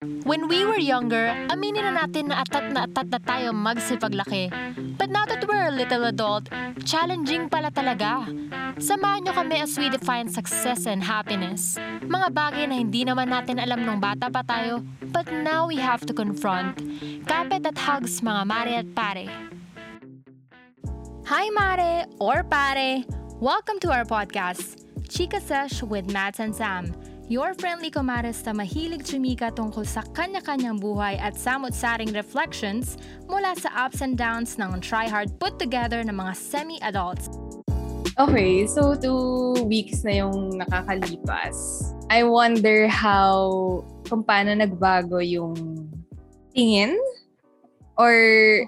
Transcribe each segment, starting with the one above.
When we were younger, aminin na natin na atat na atat na tayo magsipaglaki. But now that we're a little adult, challenging pala talaga. Samahan nyo kami as we define success and happiness. Mga bagay na hindi naman natin alam nung bata pa tayo, but now we have to confront. Kapit at hugs mga mare at pare. Hi mare or pare! Welcome to our podcast, Chika Sesh with Matt and Sam. Your friendly kumares na mahilig chumika tungkol sa kanya-kanyang buhay at samot-saring reflections mula sa ups and downs ng try-hard put together ng mga semi-adults. Okay, so two weeks na yung nakakalipas. I wonder how, kung paano nagbago yung tingin or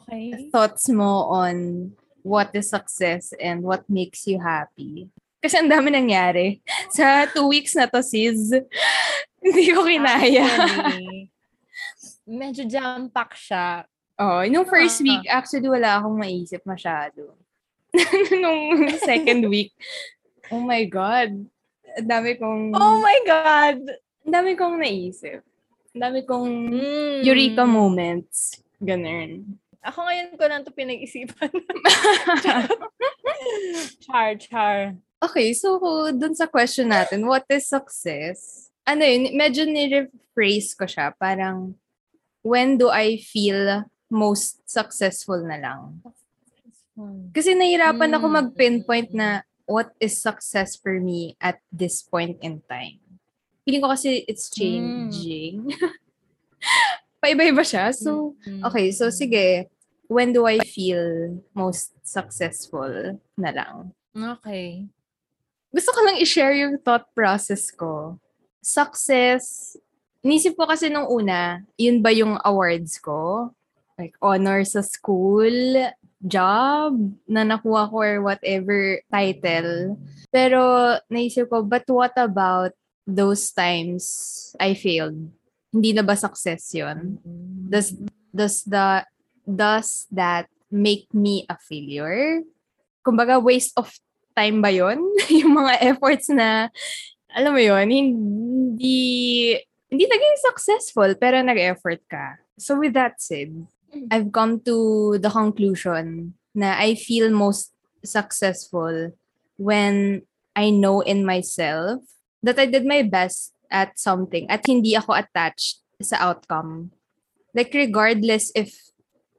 Okay. thoughts mo on what is success and what makes you happy. Kasi ang dami nangyari. Sa two weeks na to, sis, hindi ko kinaya. Actually, medyo jam-pack siya. Oh, nung first Ah. week, actually wala akong maisip masyado. nung second week, oh my God. Ang dami kong, Oh my God! ang dami kong naisip. Ang dami kong Mm. eureka moments. Ganun. Ako ngayon ko lang ito pinag-isipan. char, char. Okay, so dun sa question natin, what is success? Ano yun, medyo ni-rephrase ko siya. Parang, when do I feel most successful na lang? Kasi nahirapan ako Mm. mag-pinpoint na what is success for me at this point in time. Feeling ko kasi it's changing. Paiba-iba siya. So, Mm. okay. So, sige. When do I feel most successful na lang? Okay. Gusto ko lang i-share yung thought process ko. Success, inisip ko kasi nung una, yun ba yung awards ko? Like honor sa school, job na nakuha ko or whatever title. Pero naisip ko, but what about those times I failed? Hindi na ba success yun? Does, does the, does that make me a failure? Kumbaga, waste of time ba yon yung mga efforts na, alam mo yon hindi, hindi naging successful, pero nag-effort ka. So with that said, I've come to the conclusion na I feel most successful when I know in myself that I did my best at something at hindi ako attached sa outcome. Like regardless if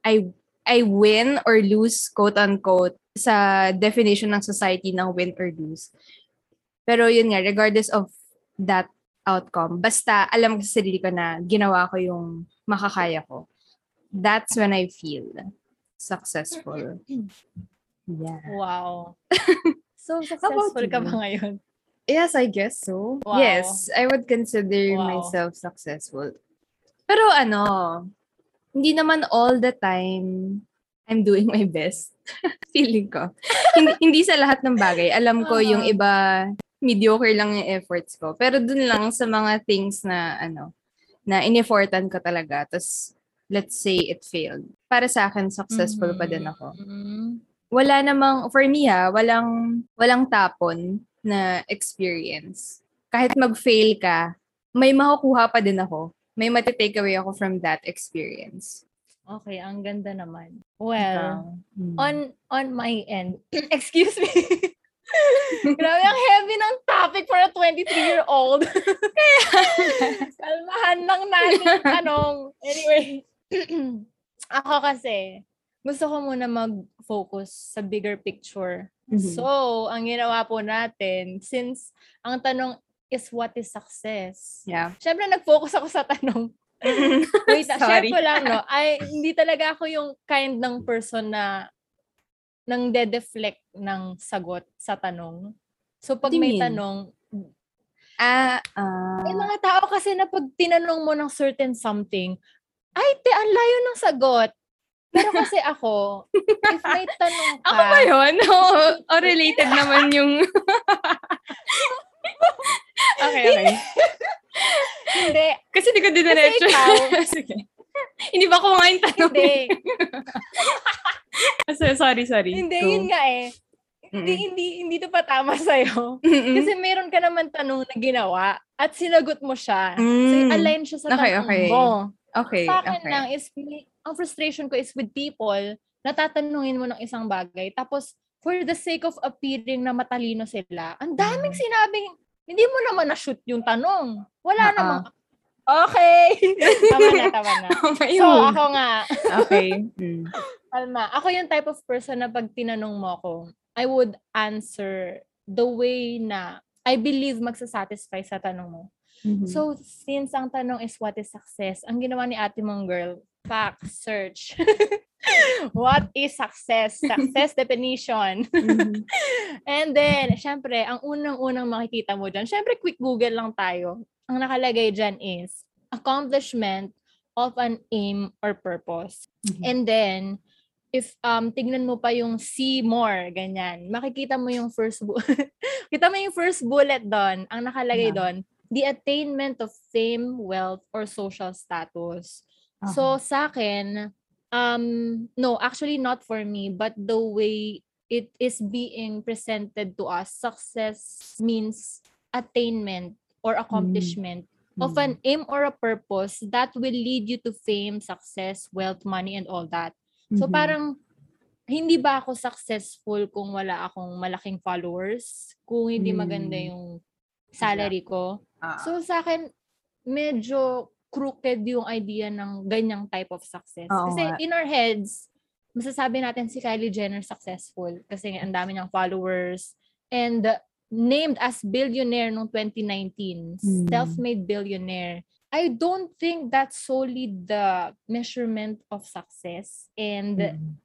I I win or lose, quote unquote, sa definition ng society ng win or lose. Pero yun nga, regardless of that outcome, basta alam ko sa sarili ko na ginawa ko yung makakaya ko. That's when I feel successful. Yeah. Wow. So, successful ka ba ngayon? Yes, I guess so. Wow. Yes, I would consider Wow. myself successful. Pero ano, hindi naman all the time I'm doing my best. Feeling ko. hindi, hindi sa lahat ng bagay. Alam ko yung Oo. iba, mediocre lang yung efforts ko. Pero dun lang sa mga things na ano, na in-effortan ko talaga. Tapos, let's say it failed. Para sa akin, successful pa din ako Mhm. wala namang, for me ha, walang, walang tapon na experience. Kahit mag-fail ka, may makukuha pa din ako. May matitake away ako from that experience. Okay, ang ganda naman. Well, Hmm. on on my end, excuse me. Grabe, ang heavy ng topic for a 23-year-old. Kalmahan lang natin yung tanong. Anyway, ako kasi, gusto ko muna mag-focus sa bigger picture. Mhm. So, ang ginawa po natin, since ang tanong is what is success? yeah. Siyempre, nag-focus ako sa tanong. Wait, na, share ko lang, no? Ay, hindi talaga ako yung kind ng person na nang de-deflect ng sagot sa tanong. So, pag may mean? tanong, Ah, ah. may mga tao kasi na pag tinanong mo ng certain something, ay, te, ang layo ng sagot. Pero kasi ako, if may tanong ka, ako ba yun? Oo, oh, related naman yung... okay, okay. Hindi, Kasi di ko diniretso. ikaw- Sige. Hindi ba ko nga yung tanong? hindi, So, sorry, sorry. hindi, Go. yun nga eh. hindi, Mm-mm. hindi, hindi to pa tama sa'yo. Mm-mm. Kasi meron ka naman tanong na ginawa at sinagot mo siya. So, Mm. align siya sa Okay, tanong okay. mo. Okay, Sa akin okay. lang is, ang frustration ko is with people na tatanungin mo ng isang bagay. Tapos, for the sake of appearing na matalino sila, ang daming Mm. sinabing, hindi mo naman na-shoot yung tanong. Wala Oo. namang, okay. tama na, tama na. So, ako nga, Okay. Mm. Alma, ako yung type of person na pag tinanong mo ako, I would answer the way na I believe magsasatisfy sa tanong mo. Mhm. So, since ang tanong is what is success, ang ginawa ni ate mong girl, fact search. what is success? Success definition. Mhm. And then, syempre, ang unang-unang makikita mo dyan, syempre, quick Google lang tayo. Ang nakalagay dyan is accomplishment of an aim or purpose. Mhm. And then, if um tignan mo pa yung see more, ganyan, makikita mo yung first bu- kita mo yung first bullet doon, ang nakalagay Yeah. doon, the attainment of fame, wealth, or social status. So, sa akin, um, no, actually not for me, but the way it is being presented to us, success means attainment or accomplishment of an aim or a purpose that will lead you to fame, success, wealth, money, and all that. So Mhm. parang hindi ba ako successful kung wala akong malaking followers? Kung hindi maganda Mm. yung salary ko? Ah. So sa akin, medyo crooked yung idea ng ganyang type of success. Oo kasi nga. in our heads, masasabi natin si Kylie Jenner successful kasi ang dami niyang followers and named as billionaire noong 2019, Hmm. self-made billionaire. I don't think that's solely the measurement of success. And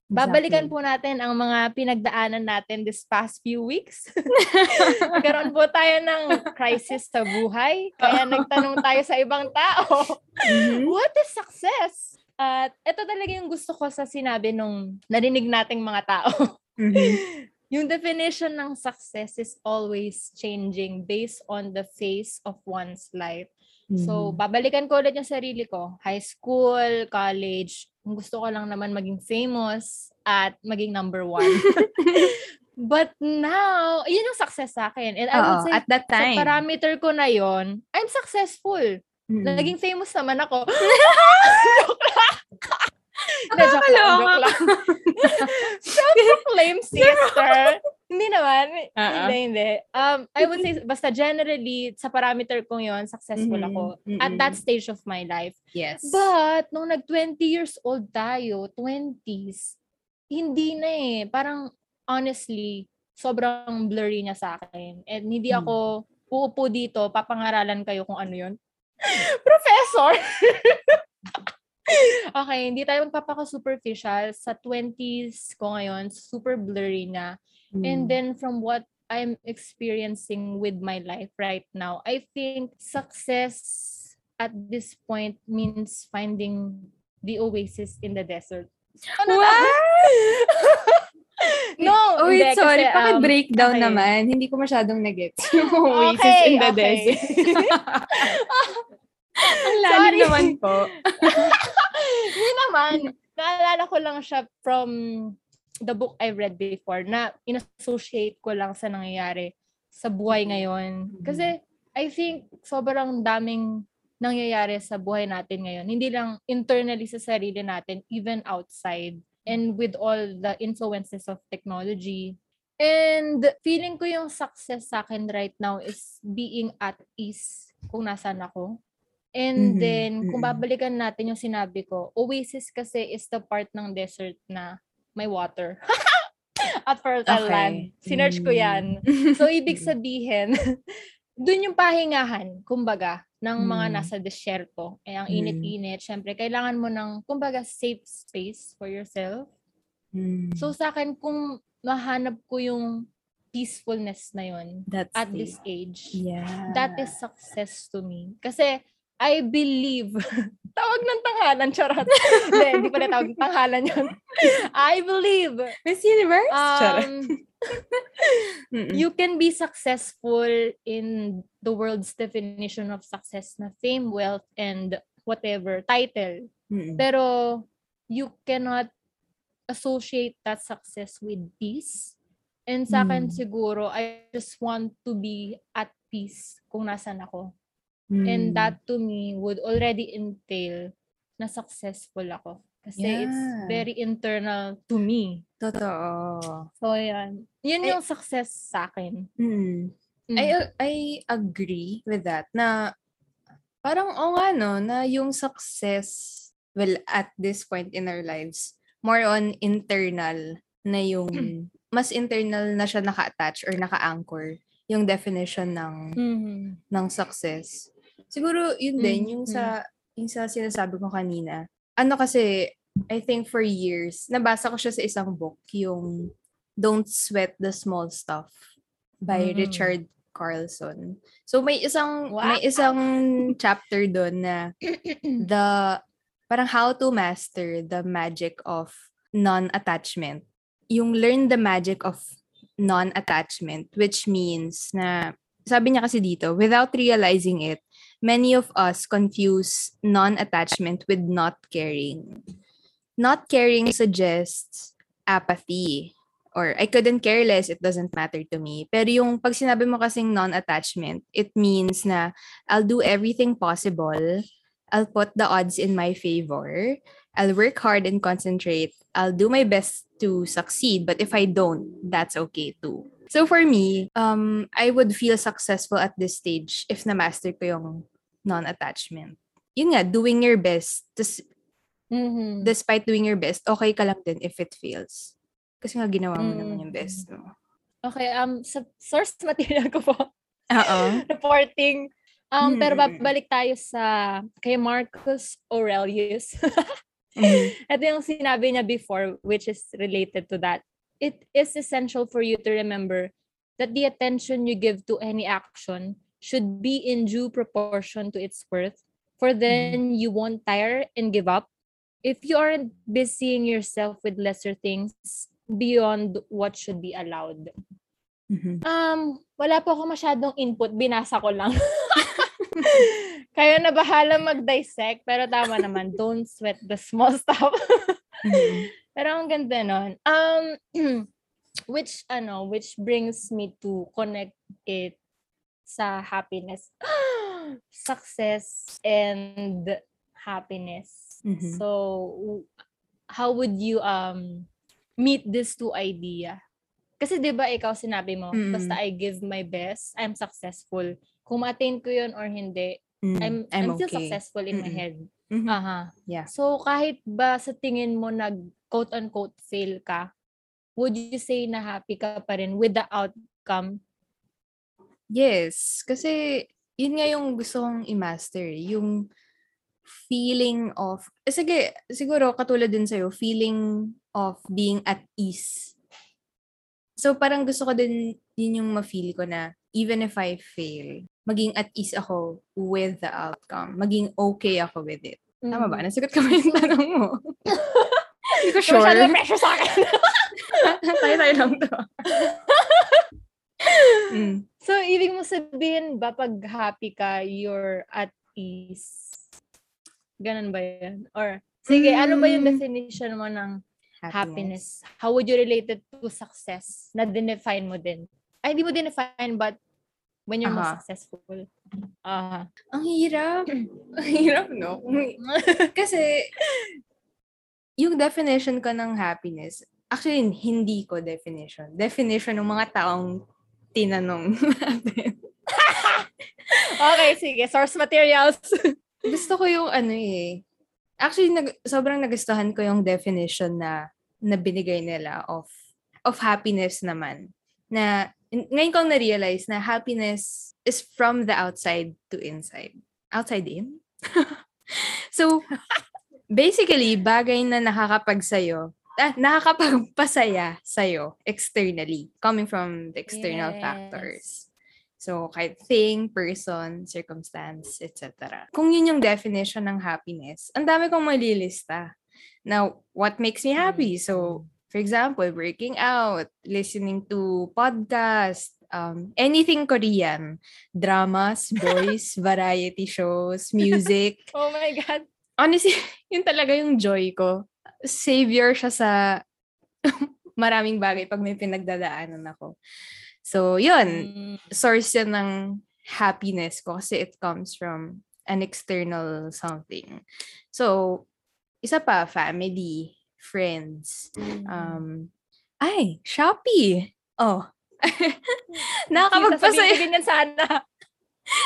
babalikan Exactly. po natin ang mga pinagdaanan natin this past few weeks. Nagkaroon po tayo ng crisis sa buhay. Kaya nagtanong tayo sa ibang tao, Mhm. what is success? At ito talaga yung gusto ko sa sinabi nung narinig nating mga tao. Mhm. yung definition ng success is always changing based on the phase of one's life. So, Mhm. babalikan ko ulit yung sarili ko. High school, college, kung gusto ko lang naman maging famous at maging number one. But now, yun yung success sa akin. And I would Oo, say, at that sa time. parameter ko na yon I'm successful. Mhm. Naging famous naman ako. joke lang. Joke lang. Self-proclaimed sister. hindi naman. Oo. Hindi, hindi. Um, I would say, basta generally, sa parameter ko yon successful Mhm. ako at that stage of my life. Yes. But, nung nag-20 years old tayo, 20s, hindi na eh. Parang, honestly, sobrang blurry niya sa akin. And hindi ako uupo dito, papangaralan kayo kung ano yon Professor! Okay, hindi tayo magpapaka-superficial. Sa 20s ko ngayon, super blurry na. And Mm. then from what I'm experiencing with my life right now, I think success at this point means finding the oasis in the desert. Ano na? no, Oh, wait, hindi, sorry. kasi, um, Paki-breakdown okay. naman. Hindi ko masyadong nag-gets yung Oasis Okay, in the okay. desert. Ang lalim Sorry. naman po. Hindi naman. Naalala ko lang siya from the book I read before na in-associate ko lang sa nangyayari sa buhay ngayon. Kasi I think sobrang daming nangyayari sa buhay natin ngayon. Hindi lang internally sa sarili natin, even outside. And with all the influences of technology. And feeling ko yung success sa akin right now is being at ease kung nasan ako. And Mhm, then, kung mm. babalikan natin yung sinabi ko, oasis kasi is the part ng desert na may water. At fertile Okay. land. Sinerch ko yan. So, ibig sabihin, dun yung pahingahan, kumbaga, ng mga Mm. nasa desierto. Eh, ang Mm. init-init. Siyempre, kailangan mo ng, kumbaga, safe space for yourself. Mm. So, sa akin, kung mahanap ko yung peacefulness na yun That's at the- this age, Yeah. that is success to me. Kasi, I believe, tawag ng tanghalan, charot. Hindi, hindi pala tawag ng tanghalan yun. I believe, Miss Universe? Charot. um, Mm-mm. you can be successful in the world's definition of success na fame, wealth, and whatever, title. Mm-mm. Pero, you cannot associate that success with peace And sa akin Mm. siguro, I just want to be at peace kung nasan ako. Mm. And that to me would already entail na successful ako. Kasi it's Yeah. very internal to me. Totoo. So, yan. Yun Ay- yung success sa akin. Mm. Mm. I I agree with that na parang o nga no na yung success well at this point in our lives more on internal na yung mas internal na siya naka-attach or naka-anchor yung definition ng Mhm. ng success. Siguro yun din yung Mhm. sa yung sa sinasabi ko kanina. Ano kasi I think for years nabasa ko siya sa isang book yung Don't Sweat the Small Stuff by Mm. Richard Carlson. So may isang Wow. may isang chapter doon na the parang how to master the magic of non-attachment. Yung learn the magic of non-attachment which means na sabi niya kasi dito without realizing it many of us confuse non-attachment with not caring. Not caring suggests apathy or I couldn't care less, it doesn't matter to me. Pero yung pag sinabi mo kasing non-attachment, it means na I'll do everything possible. I'll put the odds in my favor. I'll work hard and concentrate. I'll do my best to succeed, but if I don't, that's okay too. So for me, um, I would feel successful at this stage if na-master ko yung non-attachment. Yun nga, doing your best. Tas, Mhm. despite doing your best, okay ka lang din if it fails. Kasi nga ginawa mo naman yung Mm. best mo. Okay, um, sa source material ko po, Oo. reporting. Um, pero Mm. babalik tayo sa kay Marcus Aurelius. Mhm. Ito yung sinabi niya before, which is related to that. It is essential for you to remember that the attention you give to any action should be in due proportion to its worth, for then you won't tire and give up. If you aren't busying yourself with lesser things beyond what should be allowed. Mhm. Um, wala po ako masyadong input, binasa ko lang. Kaya na bahala mag-dissect, pero tama naman, don't sweat the small stuff. Mhm. Pero ang ganda nun. Um, which, ano, which brings me to connect it sa happiness. Success and happiness. Mhm. So, how would you um meet these two idea? Kasi 'di ba ikaw sinabi mo, Mm. basta I give my best, I'm successful. Kung ma-attain ko 'yun or hindi, Mm, I'm I'm, still okay. successful in my Mm-mm. head. Mhm. Aha. Yeah. So kahit ba sa tingin mo nag quote unquote fail ka, would you say na happy ka pa rin with the outcome? Yes. Kasi, yun nga yung gusto kong i-master. eh, Yung feeling of, eh, sige, siguro katulad din sa'yo, feeling of being at ease. So, parang gusto ko din, yun yung ma-feel ko na, even if I fail, maging at ease ako with the outcome. Maging okay ako with it. Tama ba? Mm. Nasagot ko ba yung tanong mo? Hindi ko Sure. sure. pressure sa akin. Tayo-tayo lang to. mm. So, ibig mo sabihin ba pag happy ka, you're at ease? Ganun ba yan? Or, sige, ano ba yung Mm. definition mo ng happiness? How would you relate it to success? Na dinefine mo din? Ay, hindi mo dinefine, but when you're more Aha. successful. Ah. Ang hirap. Ang hirap, no? Kasi, yung definition ko ng happiness, actually, hindi ko definition. Definition ng mga taong tinanong natin. okay, sige. Source materials. Gusto ko yung ano eh. Actually, nag, sobrang nagustuhan ko yung definition na na binigay nila of of happiness naman. Na ngayon kong na-realize na happiness is from the outside to inside. Outside in? so, basically, bagay na nakakapagsayo, ah, nakakapagpasaya sa'yo externally, coming from the external Yes. factors. So, kahit thing, person, circumstance, etc. Kung yun yung definition ng happiness, ang dami kong malilista. Now, what makes me happy? So, for example, working out, listening to podcast, um, anything Korean, dramas, boys, variety shows, music. oh my God. Honestly, yun talaga yung joy ko. Savior siya sa maraming bagay pag may pinagdadaanan ako. So, yun. Mm. Source yan ng happiness ko kasi it comes from an external something. So, isa pa, family, friends. Um, ay, Shopee! Oh. Nakakapagpasaya, ko ganyan sana.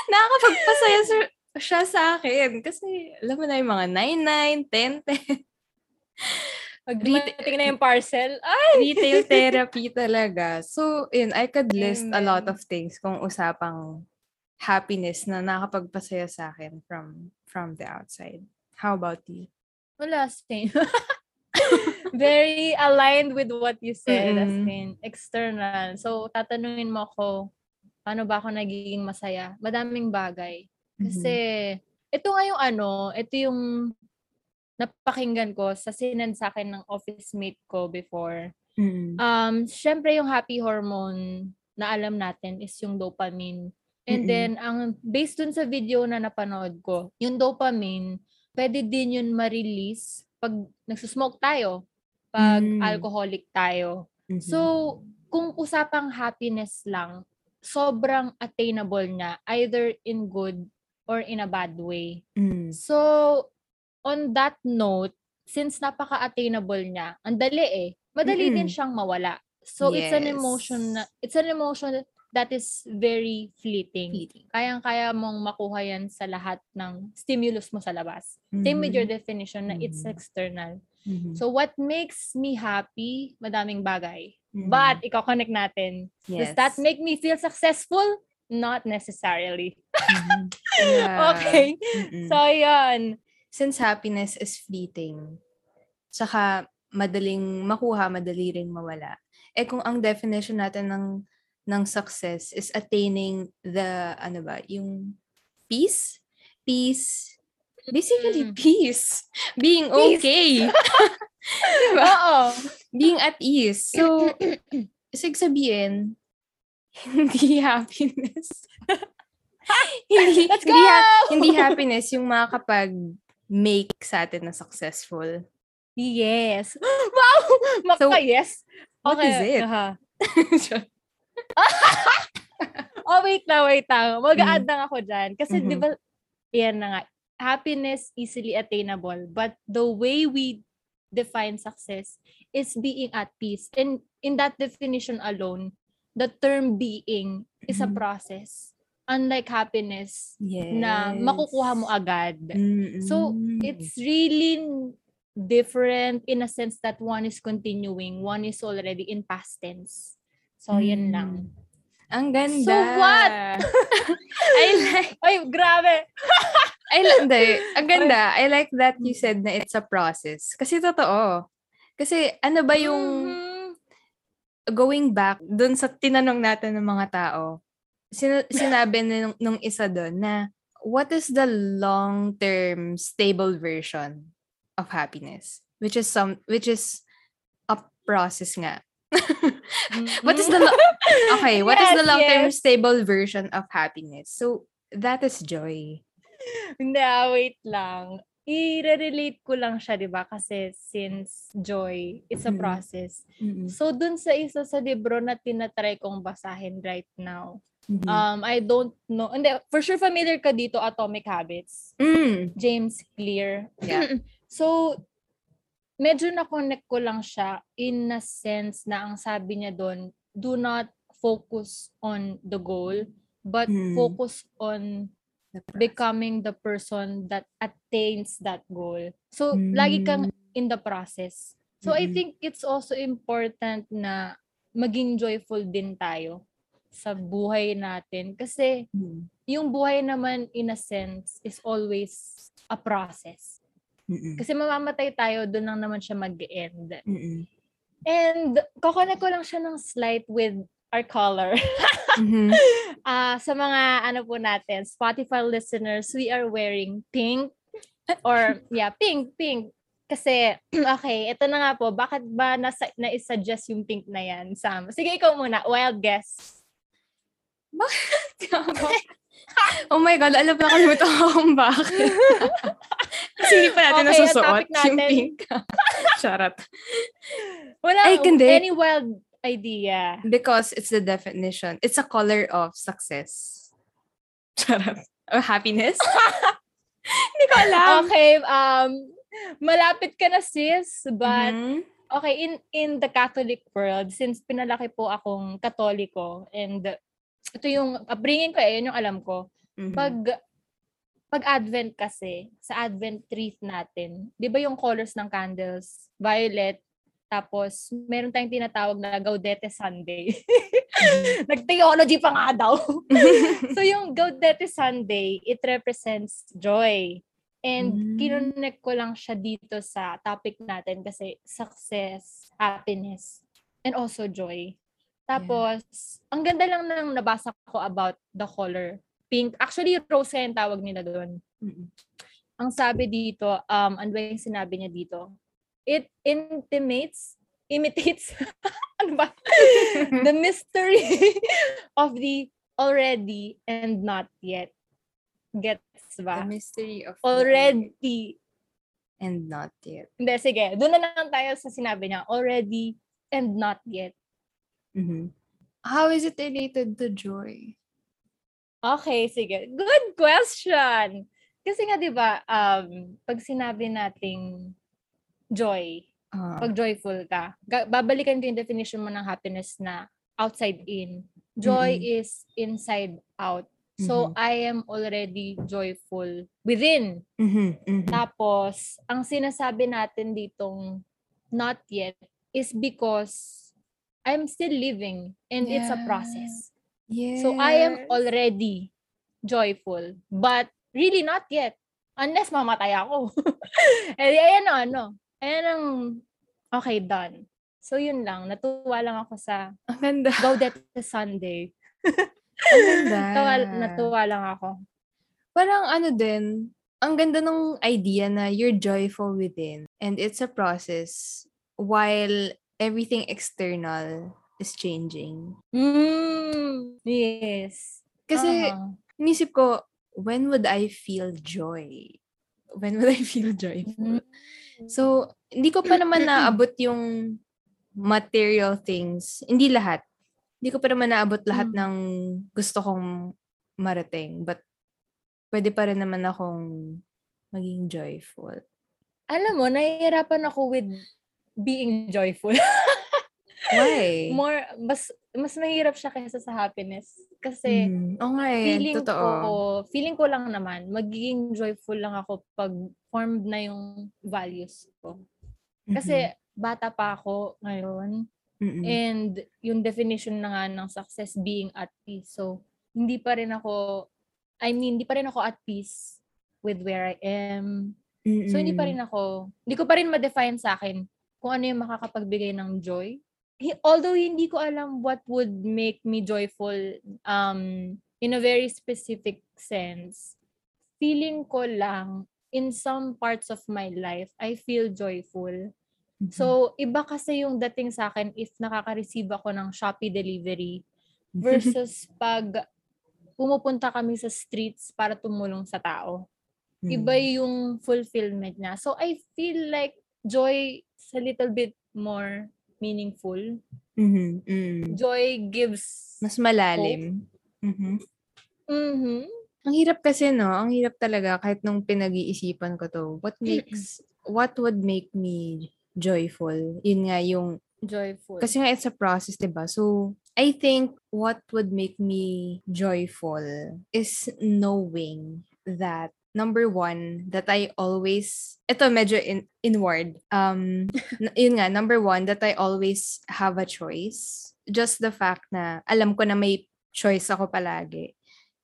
nakakapagpasaya sa- siya sa akin. Kasi, alam mo na yung mga 99, 10, 10. Pag dumating na yung parcel, ay! Retail therapy talaga. So, yun, I could list a lot Amen. of things kung usapang happiness na nakapagpasaya sa akin from from the outside. How about you? Wala, same. Very aligned with what you said, as Mm-mm. in, external. So, tatanungin mo ako, paano ba ako nagiging masaya? Madaming bagay. Kasi, ito nga yung ano, ito yung napakinggan ko sa sinend sa akin ng office mate ko before. Mm. Um, syempre yung happy hormone na alam natin is yung dopamine. And Mm-mm. then, ang based dun sa video na napanood ko, yung dopamine, pwede din yun ma-release pag nagsusmoke tayo, pag Mm. alcoholic tayo. Mhm. So, kung usapang happiness lang, sobrang attainable niya, either in good or in a bad way. Mm. So, on that note, since napaka-attainable niya, ang dali eh. Madali din Mm-mm. siyang mawala. So, it's an Yes. emotion na, it's an emotion that is very fleeting. Fleeting. Kayang-kaya mong makuha yan sa lahat ng stimulus mo sa labas. Same with your definition na it's Mhm. external. Mhm. So, what makes me happy? Madaming bagay. Mhm. But, iko-connect natin. Does yes. that make me feel successful? Not necessarily. Mhm. Yeah. Okay. Mm-mm. So, yun. since happiness is fleeting, saka madaling makuha, madali ring mawala. Eh kung ang definition natin ng ng success is attaining the ano ba, yung peace, peace, basically Mm. peace, being Peace. okay. diba? Oo. Being at ease. So, sig sabihin, hindi happiness. hindi, Let's hindi, ha- go! hindi happiness yung makakapag-make sa atin na successful. Yes. Wow! So, Maka-yes. what is it? aha. Oh, wait na, wait lang. Mag-add Mm. lang ako dyan. Kasi Mhm. di ba, yan na nga, happiness easily attainable. But the way we define success is being at peace. And in that definition alone, the term being is a Mhm. process. Unlike happiness yes. na makukuha mo agad. So, Mm-mm. it's really different in a sense that one is continuing, one is already in past tense. So, yan Mm. lang. Ang ganda. So what? I like, Ay, grabe! I like, hindi. Ang ganda. I like that you said na it's a process. Kasi totoo. Kasi ano ba yung Mhm. Going back dun sa tinanong natin ng mga tao, sin- sinabi nung, nung isa dun na what is the long-term stable version of happiness? Which is some which is a process nga. what is the lo- Okay, what is the Yes, long-term yes. stable version of happiness? So that is joy. Ah, wait lang. I-relate ko lang siya, di ba? Kasi since joy, it's a Mm. process. Mm-mm. So, dun sa isa sa libro na tinatry kong basahin right now, Mhm. um, I don't know. Hindi, for sure familiar ka dito, Atomic Habits. Mm. James Clear. Yeah. so, medyo na-connect ko lang siya in a sense na ang sabi niya doon, do not focus on the goal, but Hmm. focus on The becoming the person that attains that goal. So, lagi kang in the process. So, I Mm-mm. think it's also important na maging joyful din tayo sa buhay natin. Kasi, Mm. yung buhay naman, in a sense, is always a process. Mm-mm. Kasi mamamatay tayo, doon lang naman siya mag-end. Mm-mm. And, kakonek ko lang siya ng slight with our color. Mhm. Ah, sa mga ano po natin, Spotify listeners, we are wearing pink or yeah, pink, pink. Kasi okay, ito na nga po, bakit ba nasa na-suggest yung pink na yan, Sam? Sige ikaw muna, wild guess. oh my God, alam na kalimutan ko kung bakit. Kasi hindi pa natin Okay, nasusuot yung natin. pink. Charot. Wala, Ay, kundi. any wild idea. Because it's the definition. It's a color of success. Charot. Or happiness? Hindi ko alam. Okay, um, malapit ka na sis, but Mhm. okay, in in the Catholic world, since pinalaki po akong Katoliko, and ito yung upbringing ko, eh, yun yung alam ko. Mhm. Pag pag Advent kasi, sa Advent wreath natin, 'di ba yung colors ng candles, violet, tapos meron tayong tinatawag na Gaudete Sunday. Nag-theology pa nga daw. so yung Gaudete Sunday, it represents joy. And Mm. kinonect ko lang siya dito sa topic natin kasi success, happiness, and also joy. Tapos, ang ganda lang nang nabasa ko about the color. Pink. Actually, rose yung tawag nila doon. Mhm. Ang sabi dito, um, ano ba yung sinabi niya dito? It intimates, imitates, ano ba? the mystery of the already and not yet. Gets The ba? mystery of Already. and not yet. Hindi, sige. Doon na lang tayo sa sinabi niya. Already and not yet. Mhm. How is it related to joy? Okay, sige. Good question. Kasi nga 'di ba, um pag sinabi nating joy, Ah, pag joyful ka, babalikan ko yung definition mo ng happiness na outside in. Joy is inside out. So Mhm. I am already joyful within. mhm, mhm. Tapos ang sinasabi natin ditong not yet is because I'm still living and it's a Yeah. process. Yes. So I am already joyful, but really not yet. Unless mamatay ako. eh, ayan ang ano. Ayan ang, okay, done. So yun lang, natuwa lang ako sa Ang ganda. Gaudete Sunday. Ang ganda. Natuwa, natuwa lang ako. Parang ano din, ang ganda ng idea na you're joyful within and it's a process while everything external is changing. Mm, yes. Kasi Aha. inisip ko, when would I feel joy? When would I feel joyful? Mm. So, hindi ko pa naman naabot yung material things. Hindi lahat. Hindi ko pa naman naabot lahat Mm. ng gusto kong marating. But, pwede pa rin naman akong maging joyful. Alam mo, nahihirapan ako with being joyful. Why? More, mas, mas mahirap siya kaysa sa happiness. Kasi, Mm. Oo nga eh. feeling Totoo. ko, feeling ko lang naman, magiging joyful lang ako pag formed na yung values ko. Kasi, bata pa ako ngayon. Mhm. And yung definition na nga ng success being at peace. So, hindi pa rin ako, I mean, hindi pa rin ako at peace with where I am. So, hindi pa rin ako, hindi ko pa rin ma-define sa akin kung ano yung makakapagbigay ng joy. Although, hindi ko alam what would make me joyful um, in a very specific sense. Feeling ko lang, in some parts of my life, I feel joyful. Mhm. So, iba kasi yung dating sa akin if nakaka-receive ako ng Shopee delivery versus pag pumupunta kami sa streets para tumulong sa tao. Iba Mm. yung fulfillment niya. So, I feel like joy is a little bit more meaningful. Mhm, mm. Joy gives... Mas malalim. Mhm. Mhm. Ang hirap kasi, no? Ang hirap talaga kahit nung pinag-iisipan ko to. What makes, what would make me joyful? Yun nga yung, Joyful. kasi nga it's a process, 'di ba So, I think what would make me joyful is knowing that number one, that I always, ito medyo in, inward. Um, yun nga, number one, that I always have a choice. Just the fact na alam ko na may choice ako palagi.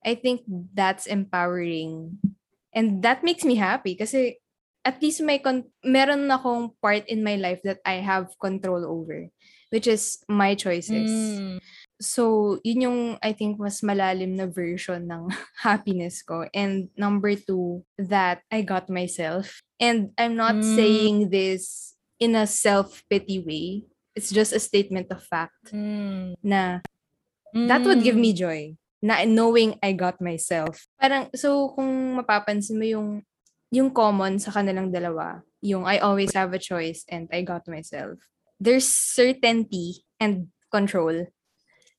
I think that's empowering. And that makes me happy kasi at least may con- meron akong part in my life that I have control over, which is my choices. Mm. So, yun yung, I think, mas malalim na version ng happiness ko. And number two, that I got myself. And I'm not Mm. saying this in a self-pity way. It's just a statement of fact Mm. na that would give me Mm. joy. Na knowing I got myself. Parang, so kung mapapansin mo yung, yung common sa kanilang dalawa, yung I always have a choice and I got myself. There's certainty and control.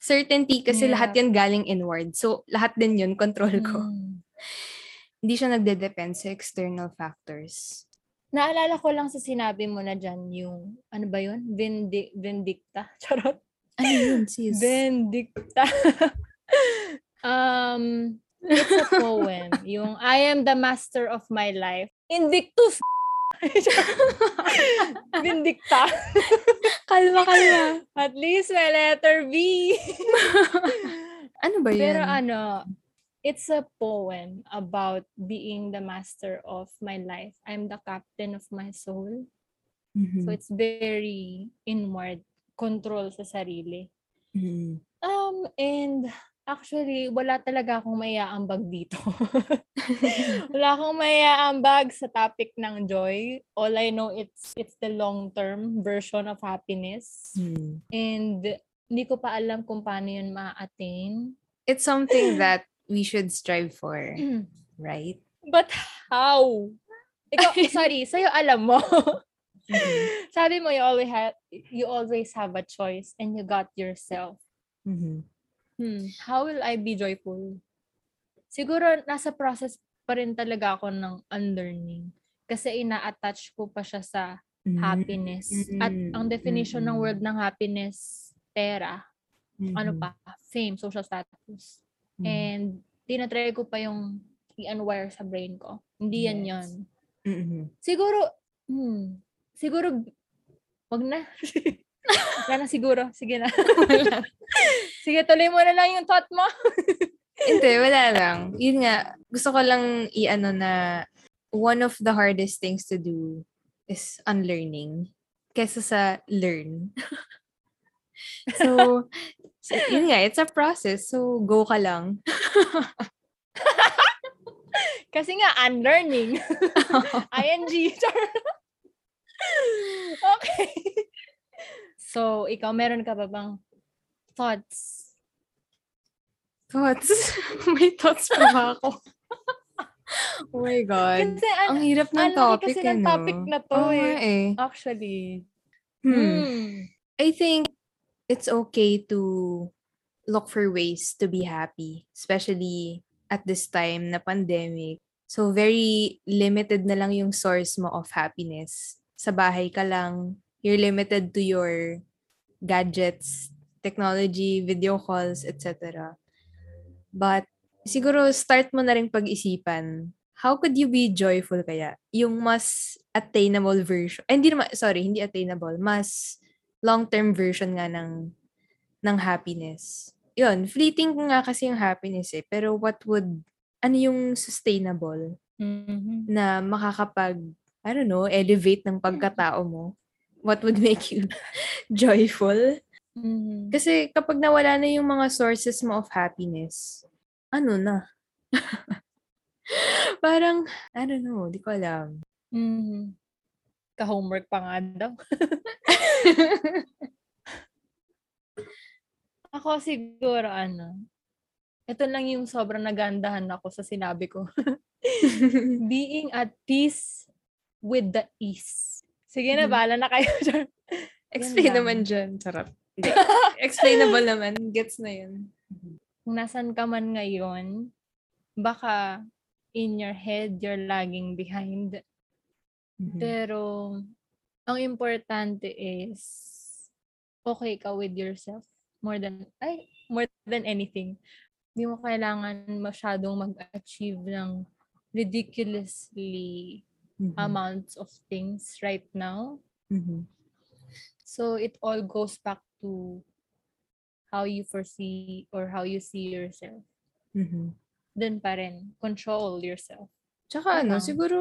Certainty kasi Yeah. lahat yan galing inward. So, lahat din yun, control ko. Mm. Hindi siya nagde-depend sa external factors. Naalala ko lang sa sinabi mo na dyan yung, ano ba yun? Vindi- vindicta? Charot. Ano yun, sis? Vindicta. um, it's a poem. Yung, I am the master of my life. Invictus. Vindicta. kalma, kalma. At least may letter V. Ano ba yun? Pero ano, it's a poem about being the master of my life. I'm the captain of my soul. Mhm. So it's very inward control sa sarili. Mhm. Um, and actually, wala talaga akong maiaambag dito. wala akong maiaambag sa topic ng joy. All I know, it's it's the long-term version of happiness. Mhm. And hindi ko pa alam kung paano yun ma-attain. It's something that we should strive for, right? But how? Ikaw, sorry, sa'yo alam mo. Mhm. Sabi mo, you always, have, you always have a choice and you got yourself. Mhm. Hmm, how will I be joyful? Siguro, nasa process pa rin talaga ako ng unlearning. Kasi ina-attach ko pa siya sa happiness. At ang definition ng Mm. word ng happiness, pera. Ano Mhm. pa? Fame, social status. Mhm. And tinatry ko pa yung i-unwire sa brain ko. Hindi yan Yes. yun. Mhm. Siguro, hmm, siguro, wag na. Wala na siguro. Sige na. Sige, tuloy mo na lang yung thought mo. Hindi, wala lang. Yun nga, gusto ko lang i-ano na one of the hardest things to do is unlearning kesa sa learn. so, so, yun nga, it's a process. So, go ka lang. Kasi nga, unlearning. ING. Okay. So, ikaw, meron ka ba bang thoughts? Thoughts? May thoughts pa ba ako? oh my God. Kasi, an- Ang hirap ng laki topic, kasi ng ano? topic na to nga eh. eh. Actually. Hmm. Hmm. I think it's okay to look for ways to be happy, especially at this time na pandemic. So very limited na lang yung source mo of happiness. Sa bahay ka lang, you're limited to your gadgets, technology, video calls, etc. But siguro start mo na rin pag-isipan, how could you be joyful kaya? Yung mas attainable version. Eh, hindi naman, sorry, hindi attainable. Mas long-term version nga ng ng happiness. Yun, fleeting nga kasi yung happiness eh. Pero what would, ano yung sustainable Mhm. na makakapag, I don't know, elevate ng pagkatao mo? What would make you joyful? Mhm. Kasi kapag nawala na yung mga sources mo of happiness, ano na? Parang, I don't know, di ko alam. Mhm. Ka-homework pa nga daw. Ako siguro ano, ito lang yung sobrang nagandahan ako sa sinabi ko. Being at peace with the ease. Sige na, Mhm. bala na kayo. Explain naman dyan. Sarap. Hindi. Explainable naman. Gets na yun. Kung nasan ka man ngayon, baka in your head, you're lagging behind. Mhm. Pero, ang importante is, okay ka with yourself more than, ay, more than anything. Hindi mo kailangan masyadong mag-achieve ng ridiculously Mhm. amounts of things right now. Mhm. So, it all goes back to how you foresee or how you see yourself. Mhm. Dun pa rin, control yourself. Tsaka ano, Parang- siguro,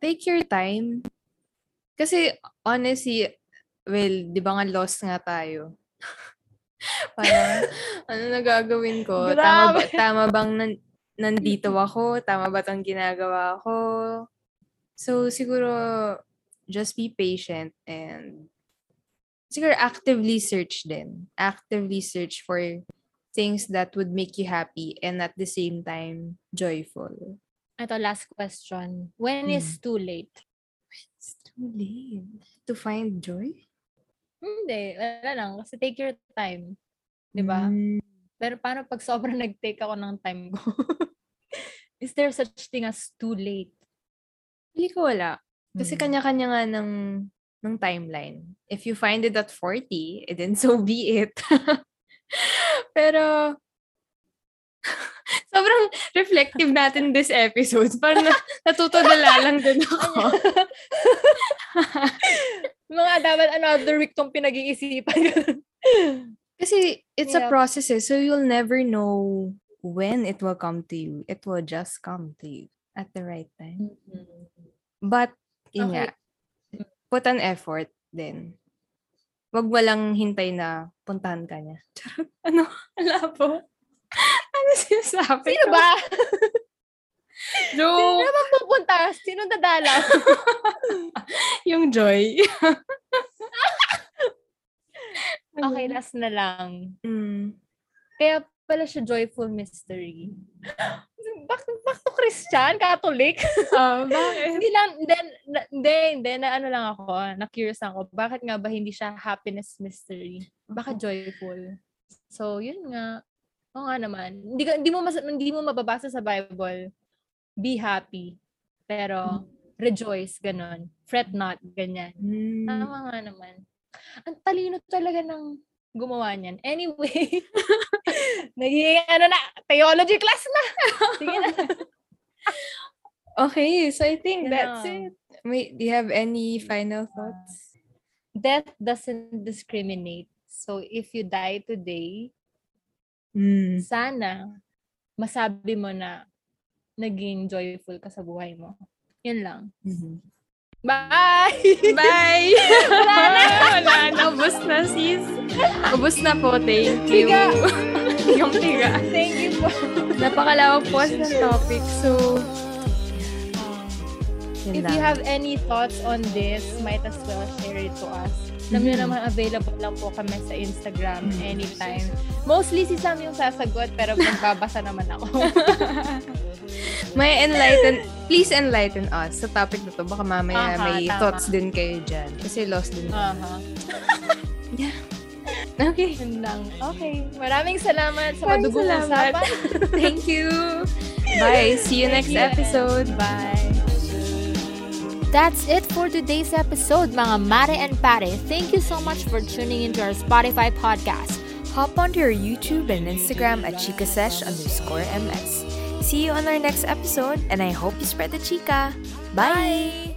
take your time. Kasi, honestly, well, di ba nga lost nga tayo? Parang, ano na gagawin ko? Tama ba, tama bang nan- nandito ako? Tama ba itong ginagawa ko? So, siguro, just be patient and siguro actively search din. Actively search for things that would make you happy and at the same time, joyful. Ito, last question. When is too late? It's too late to find joy. Hindi, wala lang. Kasi take your time. Di ba? Mm. Pero paano pag sobrang nag-take ako ng time ko? Is there such thing as too late? Hindi ko wala. Kasi Hmm. kanya-kanya nga ng, ng timeline. If you find it at 40, eh then so be it. Pero, sobrang reflective natin this episode. Parang na, natutulala lang din ako. Mga dapat another week tong pinag-iisipan. Kasi it's a Yeah. process eh. So you'll never know when it will come to you. It will just come to you at the right time. But, yun Okay. nga, put an effort din. Wag walang hintay na puntahan ka niya. Charot. Ano? Wala po. ano sinasabi Sino ba? Sino Joke. naman pupunta? Sino dadalaw? Yung joy. okay, last na lang. Mm. Kaya pala siya joyful mystery. Back to Christian, Catholic. Ah, bakit? hindi lang, then, hindi, hindi, na ano lang ako, na curious ako, bakit nga ba hindi siya happiness mystery? Baka joyful. So, yun nga. Oo nga naman. Hindi, hindi, mo mas, hindi mo mababasa sa Bible, be happy. Pero, rejoice, ganon. Fret not, ganyan. Mm. Tama nga naman. Ang talino talaga ng gumawa niyan. Anyway, naging ano na, theology class na. Sige na. Okay, so I think Yun that's it. Wait, do you have any final thoughts? Death doesn't discriminate. So if you die today, Mm. sana masabi mo na naging joyful ka sa buhay mo. Yun lang. Mhm. Bye! Bye! Wala na. Ubus na, po. Thank you. Piga. Yung piga. Thank you po. Napakalawak po ng topic. So, yun If you have any thoughts on this, might as well share it to us. Alam Mhm. naman, available lang po kami sa Instagram Mhm. anytime. Mostly si Sam yung sasagot, pero magbabasa naman ako. May enlighten, please enlighten us sa topic na to. Baka mamaya Aha, may tama. thoughts din kayo dyan. Kasi lost din. Aha. Okay. Yun lang. Okay. Maraming salamat sa Maraming madugong salamat. usapan. Thank you. Bye. See you next you. episode. Bye. That's it for today's episode, mga Mare and Pare. Thank you so much for tuning into our Spotify podcast. Hop onto your YouTube and Instagram at chikasesh underscore ms. See you on our next episode, and I hope you spread the chica. Bye!